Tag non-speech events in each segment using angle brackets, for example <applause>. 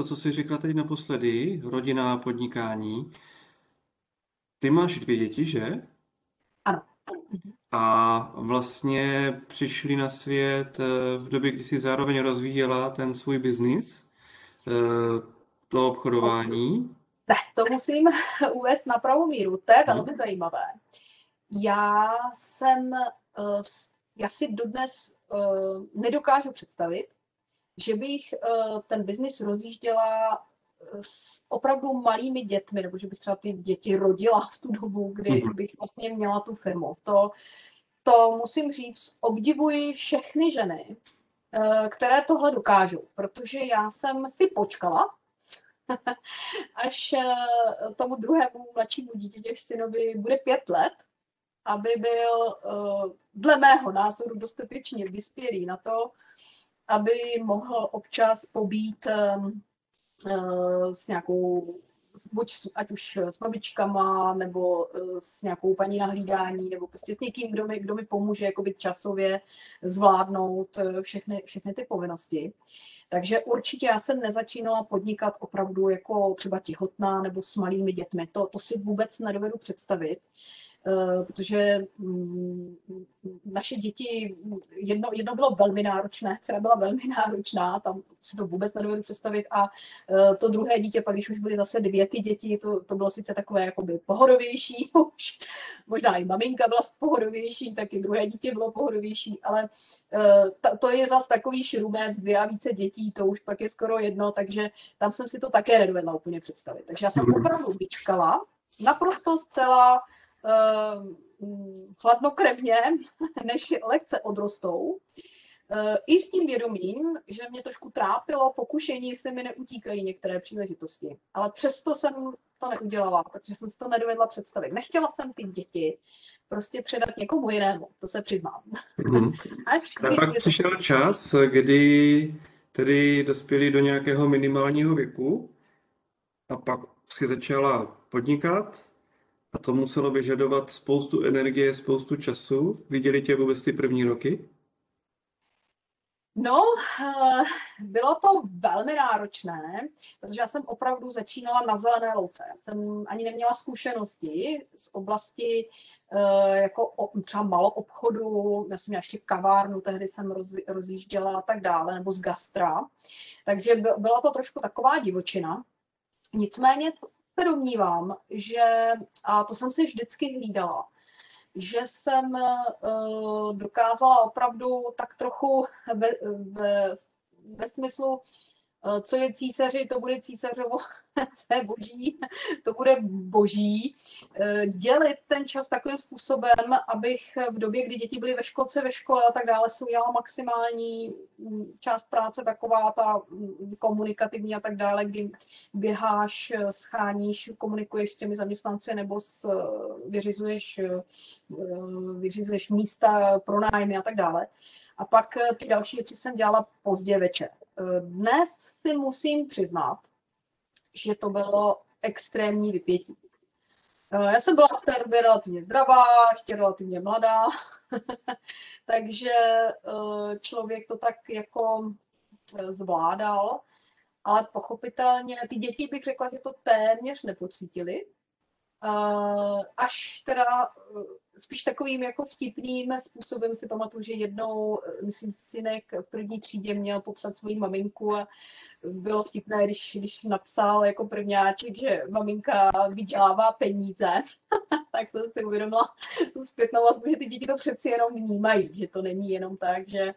to, co jsi řekla teď naposledy, rodina a podnikání. Ty máš dvě děti, že? Ano. A vlastně přišli na svět eh, v době, kdy jsi zároveň rozvíjela ten svůj biznis, eh, to obchodování. Ne, to musím <laughs> uvést na pravou míru. To je velmi zajímavé. Já jsem, eh, já si dodnes nedokážu představit, že bych ten biznis rozjížděla s opravdu malými dětmi, nebo že bych třeba ty děti rodila v tu dobu, kdy mm-hmm. bych vlastně měla tu firmu. To, to musím říct, obdivuji všechny ženy, eh, které tohle dokážou, protože já jsem si počkala, <laughs> až eh, tomu druhému mladšímu dítěti synovi bude pět let, aby byl eh, dle mého názoru dostatečně vyspělý na to, aby mohl občas pobít Eh, s nějakou, buď ať už s babičkama, nebo eh, s nějakou paní na hlídání, nebo prostě s někým, kdo mi, kdo mi pomůže jakoby časově zvládnout eh, všechny, všechny ty povinnosti. Takže určitě já jsem nezačínala podnikat opravdu jako třeba těhotná nebo s malými dětmi. To, to si vůbec nedovedu představit. Eh, protože mm, naše děti, jedno, jedno bylo velmi náročné, dcera byla velmi náročná, tam si to vůbec nedovedu představit a eh, to druhé dítě, pak když už byly zase dvě ty děti, to, to bylo sice takové jakoby pohodovější, <laughs> už možná i maminka byla pohodovější, tak i druhé dítě bylo pohodovější, ale eh, to je zase takový šrumec, dvě a více dětí, to už pak je skoro jedno, takže tam jsem si to také nedovedla úplně představit. Takže já jsem mhm. opravdu vyčkala, naprosto zcela chladnokrevně, <laughs> než lehce odrostou. Uh, I s tím vědomím, že mě trošku trápilo pokušení, jestli mi neutíkají některé příležitosti. Ale přesto jsem to neudělala, protože jsem si to nedovedla představit. Nechtěla jsem ty děti prostě předat někomu jinému, to se přiznám. Mm. Až <laughs> A pak přišel to... čas, kdy tedy dospěli do nějakého minimálního věku a pak si začala podnikat a to muselo vyžadovat spoustu energie, spoustu času. Viděli tě vůbec ty první roky? No, eh, bylo to velmi náročné, protože já jsem opravdu začínala na zelené louce. Já jsem ani neměla zkušenosti z oblasti eh, jako třeba malo obchodu, já jsem měla ještě kavárnu, tehdy jsem rozjížděla a tak dále, nebo z gastra. Takže byla to trošku taková divočina. Nicméně se domnívám, že, a to jsem si vždycky hlídala, že jsem uh, dokázala opravdu tak trochu ve, ve, ve smyslu Eh, co je císaři, to bude císařovo, <laughs> co je boží, to bude boží. Eh, dělit ten čas takovým způsobem, abych v době, kdy děti byly ve školce, ve škole a tak dále, jsem udělala maximální mm, část práce, taková ta mm, komunikativní a tak dále, kdy běháš, scháníš, komunikuješ s těmi zaměstnanci nebo s, vyřizuješ, eh, vyřizuješ místa pro nájmy a tak dále. A pak ty další věci jsem dělala pozdě večer. Dnes si musím přiznat, že to bylo extrémní vypětí. Já jsem byla v té době relativně zdravá, ještě relativně mladá, <laughs> takže eh, člověk to tak jako eh, zvládal, ale pochopitelně ty děti bych řekla, že to téměř nepocítili, až teda spíš takovým jako vtipným způsobem si pamatuju, že jednou, uh, myslím, synek v první třídě měl popsat svoji maminku a bylo vtipné, když, když napsal jako prvňáček, že maminka vydělává peníze, <laughs> tak jsem si uvědomila tu zpětnou vazbu, že ty děti to přeci jenom vnímají, že to není jenom tak, že Eh,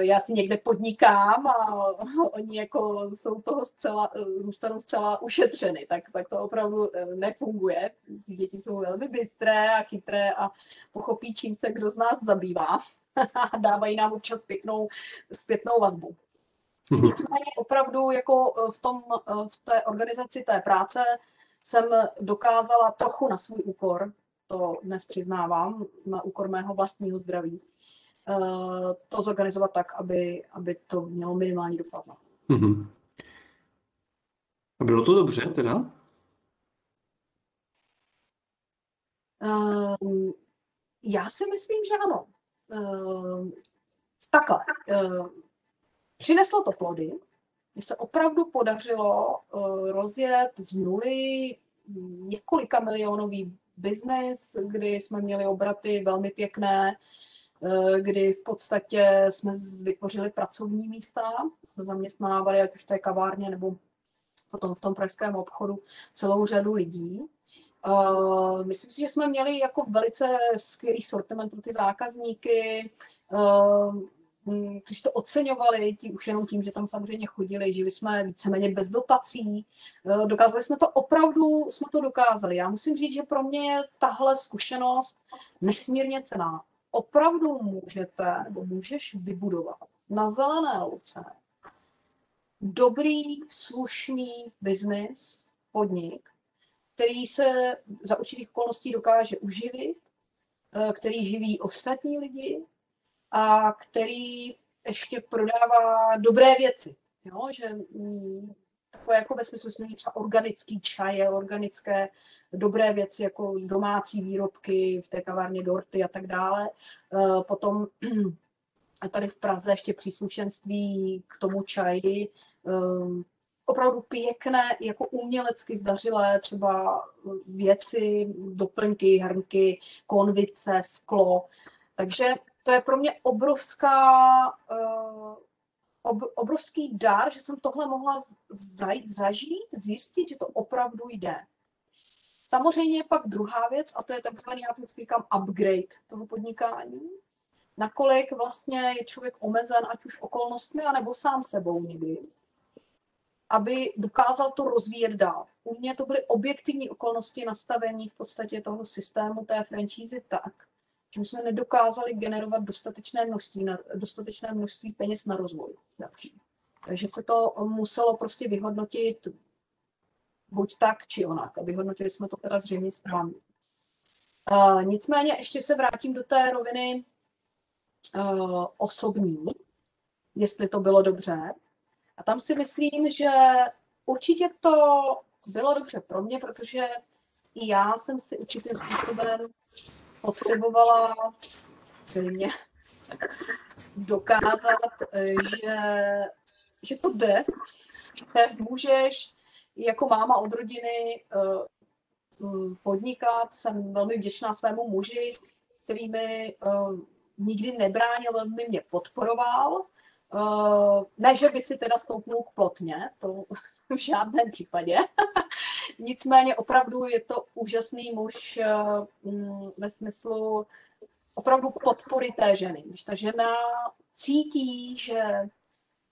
já si někde podnikám a <laughs> oni jako jsou toho zcela, eh, zůstanou zcela ušetřeny, tak, tak to opravdu eh, nefunguje. Děti jsou velmi bystré a chytré a pochopí, čím se kdo z nás zabývá <laughs> a dávají nám občas pěknou zpětnou vazbu. Mhm. Nicméně opravdu jako v, tom, v té organizaci té práce jsem dokázala trochu na svůj úkor, to dnes přiznávám, na úkor mého vlastního zdraví, Eh, to zorganizovat tak, aby, aby to mělo minimální dopad. Mm-hmm. A bylo to dobře teda? Um, já si myslím, že ano. Um, takhle. Um, přineslo to plody. Mně se opravdu podařilo uh, rozjet z nuly několika milionový biznis, kdy jsme měli obraty velmi pěkné, uh, kdy v podstatě jsme vytvořili pracovní místa, zaměstnávali, ať už je kavárně nebo potom v tom pražském obchodu celou řadu lidí. Uh, myslím si, že jsme měli jako velice skvělý sortiment pro ty zákazníky, uh, kteří to oceňovali, tí, už jenom tím, že tam samozřejmě chodili, žili jsme víceméně bez dotací. Uh, dokázali jsme to opravdu, jsme to dokázali. Já musím říct, že pro mě je tahle zkušenost nesmírně cená. Opravdu můžete, nebo můžeš vybudovat na zelené louce dobrý, slušný biznis, podnik, který se za určitých okolností dokáže uživit, eh, který živí ostatní lidi a který ještě prodává dobré věci. Jo? Že, takové jako ve smyslu jsme třeba organický čaje, organické dobré věci, jako domácí výrobky v té kavárně Dorty a tak dále. Eh, potom <clears throat> tady v Praze ještě příslušenství k tomu čaji, um, opravdu pěkné, jako umělecky zdařilé třeba věci, doplňky, hrnky, konvice, sklo. Takže to je pro mě obrovská, uh, ob, obrovský dar, že jsem tohle mohla zajít, zažít, zjistit, že to opravdu jde. Samozřejmě pak druhá věc, a to je takzvaný, já vždycky říkám, upgrade toho podnikání nakolik vlastně je člověk omezen, ať už okolnostmi, anebo sám sebou někdy, aby dokázal to rozvíjet dál. U mě to byly objektivní okolnosti nastavení v podstatě toho systému té franšízy tak, že jsme nedokázali generovat dostatečné množství, dostatečné množství peněz na rozvoj. Takže se to muselo prostě vyhodnotit buď tak, či onak. A vyhodnotili jsme to teda zřejmě správně. Nicméně ještě se vrátím do té roviny osobní, jestli to bylo dobře. A tam si myslím, že určitě to bylo dobře pro mě, protože i já jsem si určitým způsobem potřebovala zřejmě dokázat, že, že to jde, že můžeš jako máma od rodiny uh, podnikat. Jsem velmi vděčná svému muži, který mi uh, nikdy nebránil, velmi mě podporoval. Ne, že by si teda stoupnul k plotně, to <laughs> v žádném případě. Nicméně opravdu je to úžasný muž uh, ve smyslu opravdu podpory té ženy. Když ta žena cítí, že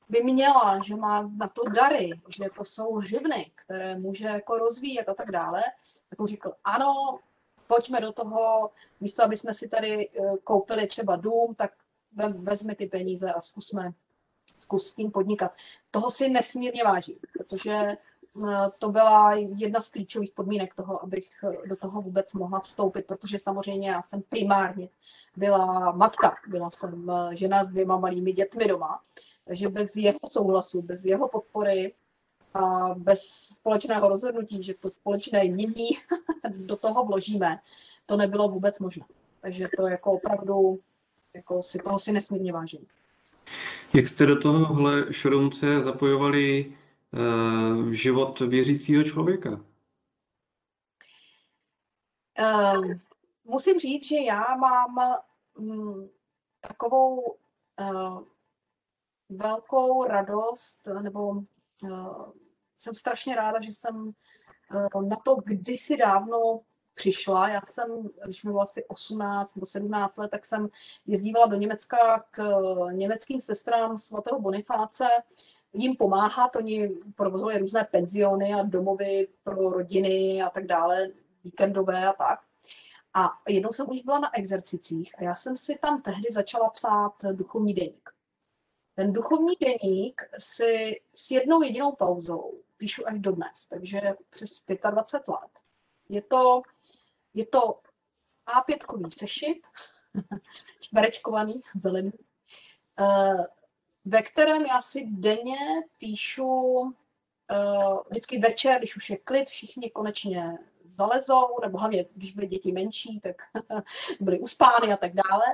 by měla, že má na to dary, že to jsou hřivny, které může jako rozvíjet a tak dále, tak mu řekl, ano, pojďme do toho, místo aby jsme si tady eh, koupili třeba dům, tak vezmi ty peníze a zkusme zkus s tím podnikat. Toho si nesmírně vážím, protože eh, to byla jedna z klíčových podmínek toho, abych eh, do toho vůbec mohla vstoupit, protože samozřejmě já jsem primárně byla matka, byla jsem žena s dvěma malými dětmi doma, takže bez jeho souhlasu, bez jeho podpory a bez společného rozhodnutí, že to společné nyní <laughs> do toho vložíme, to nebylo vůbec možné. Takže to jako opravdu, jako si toho si nesmírně vážím. Jak jste do tohohle šorumce zapojovali život věřícího člověka? Uh, musím říct, že já mám um, takovou uh, velkou radost, nebo uh, jsem strašně ráda, že jsem na to kdysi dávno přišla. Já jsem, když mi bylo asi 18 nebo 17 let, tak jsem jezdívala do Německa k německým sestrám svatého Bonifáce jim pomáhat. Oni provozovali různé penziony a domovy pro rodiny a tak dále, víkendové a tak. A jednou jsem už byla na exercicích a já jsem si tam tehdy začala psát duchovní deník. Ten duchovní deník si s jednou jedinou pauzou píšu až do dnes, takže přes 25 let. Je to, je to A5 sešit, <laughs> čtverečkovaný, zelený, eh, ve kterém já si denně píšu eh, vždycky večer, když už je klid, všichni konečně zalezou, nebo hlavně, když byly děti menší, tak <laughs> byly uspány a tak dále,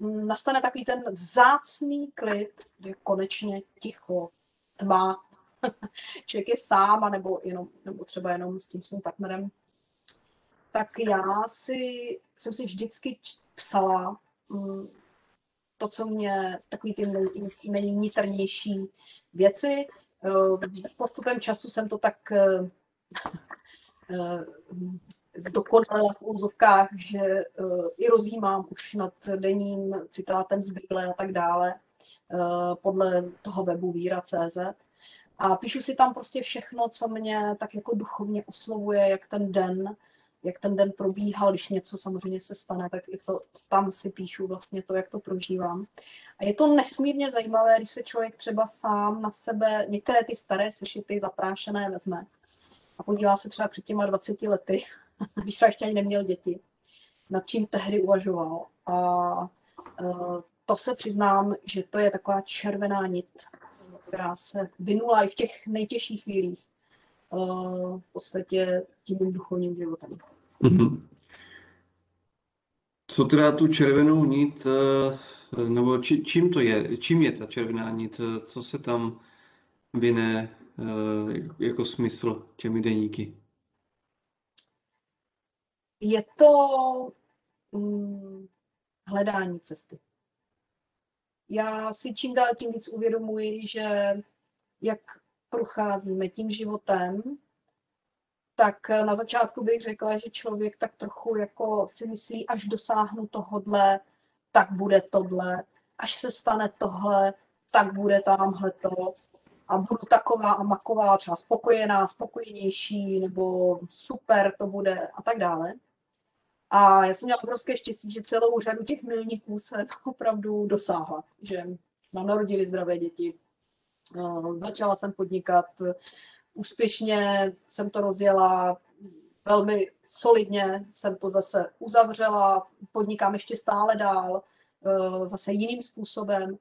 nastane takový ten vzácný klid, kdy konečně ticho, tma, <laughs> člověk je sám, nebo, jenom, nebo třeba jenom s tím svým partnerem, tak já si, jsem si vždycky psala mm, to, co mě, takový ty nej, nejnitrnější věci. Eh, postupem času jsem to tak eh, eh, zdokonalila v úzovkách, že i rozjímám už nad denním citátem z Bible a tak dále, podle toho webu víra.cz. A píšu si tam prostě všechno, co mě tak jako duchovně oslovuje, jak ten den, jak ten den probíhal, když něco samozřejmě se stane, tak i to, tam si píšu vlastně to, jak to prožívám. A je to nesmírně zajímavé, když se člověk třeba sám na sebe některé ty staré sešity zaprášené vezme a podívá se třeba před těma 20 lety, <laughs> když se ještě ani neměl děti, nad čím tehdy uvažoval. A uh, to se přiznám, že to je taková červená nit, která se vynula i v těch nejtěžších chvílích uh, v podstatě tím duchovním životem. Mm-hmm. Co teda tu červenou nit, eh, nebo či, čím to je, čím je ta červená nit, co se tam vyne eh, jako smysl těmi deníky? Je to mm, hledání cesty. Já si čím dál tím víc uvědomuji, že jak procházíme tím životem, tak eh, na začátku bych řekla, že člověk tak trochu jako si myslí, až dosáhnu tohodle, tak bude tohle, až se stane tohle, tak bude tamhle to. A budu taková a maková, třeba spokojená, spokojenější, nebo super to bude a tak dále. A já jsem měla obrovské štěstí, že celou řadu těch milníků se <laughs> opravdu dosáhla, že nám narodili zdravé děti, eh, začala jsem podnikat, úspěšně jsem to rozjela, velmi solidně jsem to zase uzavřela, podnikám ještě stále dál, eh, zase jiným způsobem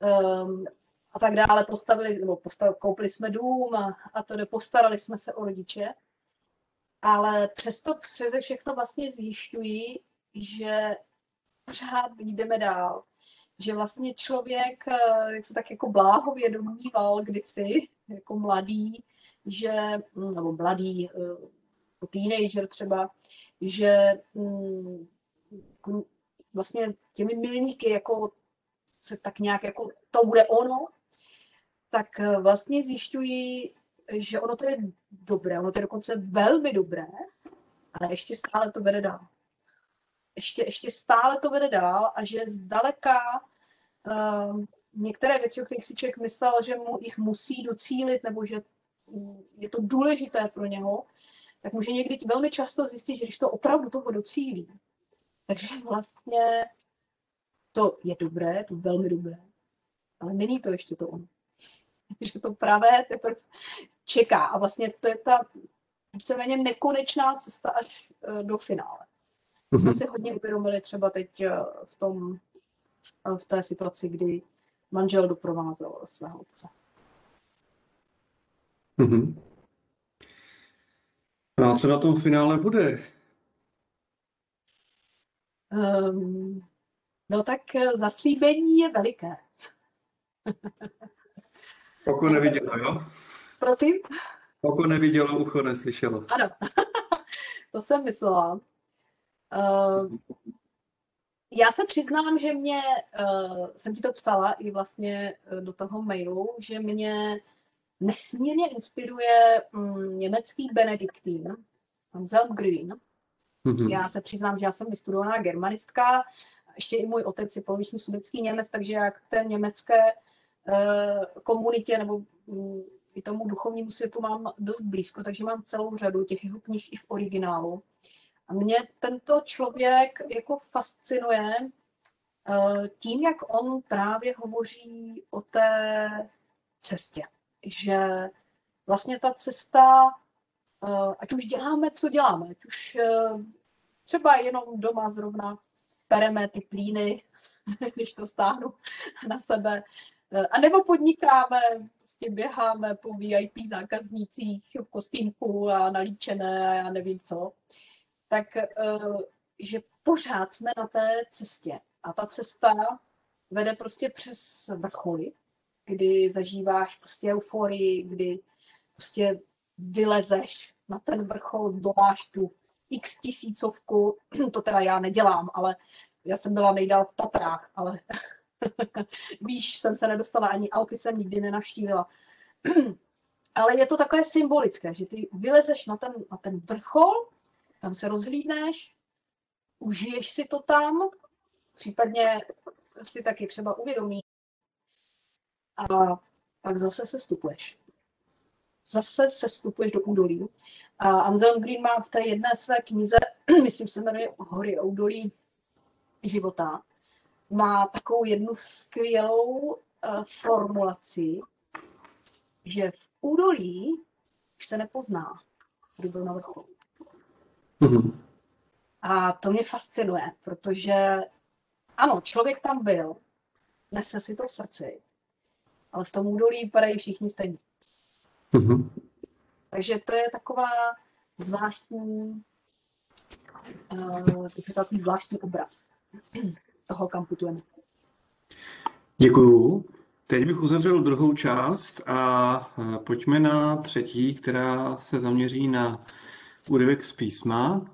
ehm, a tak dále. Postavili, nebo postavili, koupili jsme dům a, a to postarali jsme se o rodiče. Ale přesto přeze všechno vlastně zjišťuji, že pořád jdeme dál. Že vlastně člověk, eh, jak se tak jako bláhově domníval kdysi, jako mladý, že, mm, nebo mladý, eh, teenager třeba, že mm, vlastně těmi milníky jako se tak nějak jako to bude ono, tak eh, vlastně zjišťuji, že ono to je dobré, ono to je dokonce velmi dobré, ale ještě stále to vede dál. Ještě, ještě stále to vede dál a že zdaleka uh, některé věci, o kterých si člověk myslel, že mu jich musí docílit, nebo že je to důležité pro něho, tak může někdy velmi často zjistit, že když to opravdu toho docílí, takže vlastně to je dobré, je to velmi dobré, ale není to ještě to ono. <laughs> že to pravé teprve čeká a vlastně to je ta víceméně nekonečná cesta až e, do finále. Mm-hmm. Jsme si hodně uvědomili třeba teď e, v, tom, e, v té situaci, kdy manžel doprovázel svého otce. Mhm. No a co na tom finále bude? Um, no tak eh, zaslíbení je veliké. <laughs> Oko nevidělo, jo? Prosím? Oko nevidělo, ucho neslyšelo. Ano, <laughs> to jsem myslela. Uh, já se přiznám, že mě, uh, jsem ti to psala i vlastně do toho mailu, že mě nesmírně inspiruje mm, německý benediktín, Anselm Grün. Mm-hmm. Já se přiznám, že já jsem vystudovaná germanistka, ještě i můj otec je poloviční sudecký Němec, takže jak k té německé uh, komunitě nebo um, i tomu duchovnímu světu mám dost blízko, takže mám celou řadu těch jeho knih i v originálu. A mě tento člověk jako fascinuje uh, tím, jak on právě hovoří o té cestě že vlastně ta cesta, eh, ať už děláme, co děláme, ať už eh, třeba jenom doma zrovna pereme ty plíny, <laughs> když to stáhnu na sebe, eh, a nebo podnikáme, prostě běháme po VIP zákaznících v kostýmku a nalíčené a já nevím co, tak že pořád jsme na té cestě. A ta cesta vede prostě přes vrcholy, kdy zažíváš prostě euforii, kdy prostě vylezeš na ten vrchol, zdoláš tu x tisícovku, <clears throat> to teda já nedělám, ale já jsem byla nejdál v Tatrách, ale <laughs> víš, jsem se nedostala, ani Alpy jsem nikdy nenavštívila. <clears throat> ale je to takové symbolické, že ty vylezeš na ten, na ten vrchol, tam se rozhlídneš, užiješ si to tam, případně si taky třeba uvědomíš a pak zase se stupuješ. Zase se stupuješ do údolí. A Anselm Green má v té jedné své knize, <clears throat> myslím se jmenuje Hory a údolí života, má takovou jednu skvělou uh, formulaci, že v údolí už se nepozná, kdo byl na vrcholu. Mhm. A to mě fascinuje, protože ano, člověk tam byl, nese si to v srdci, ale v tom údolí padají všichni stejně. Mhm. Takže to je taková zvláštní, uh, takový zvláštní obraz toho, kam putujeme. Děkuju. Teď bych uzavřel druhou část a eh, pojďme na třetí, která se zaměří na úryvek z písma.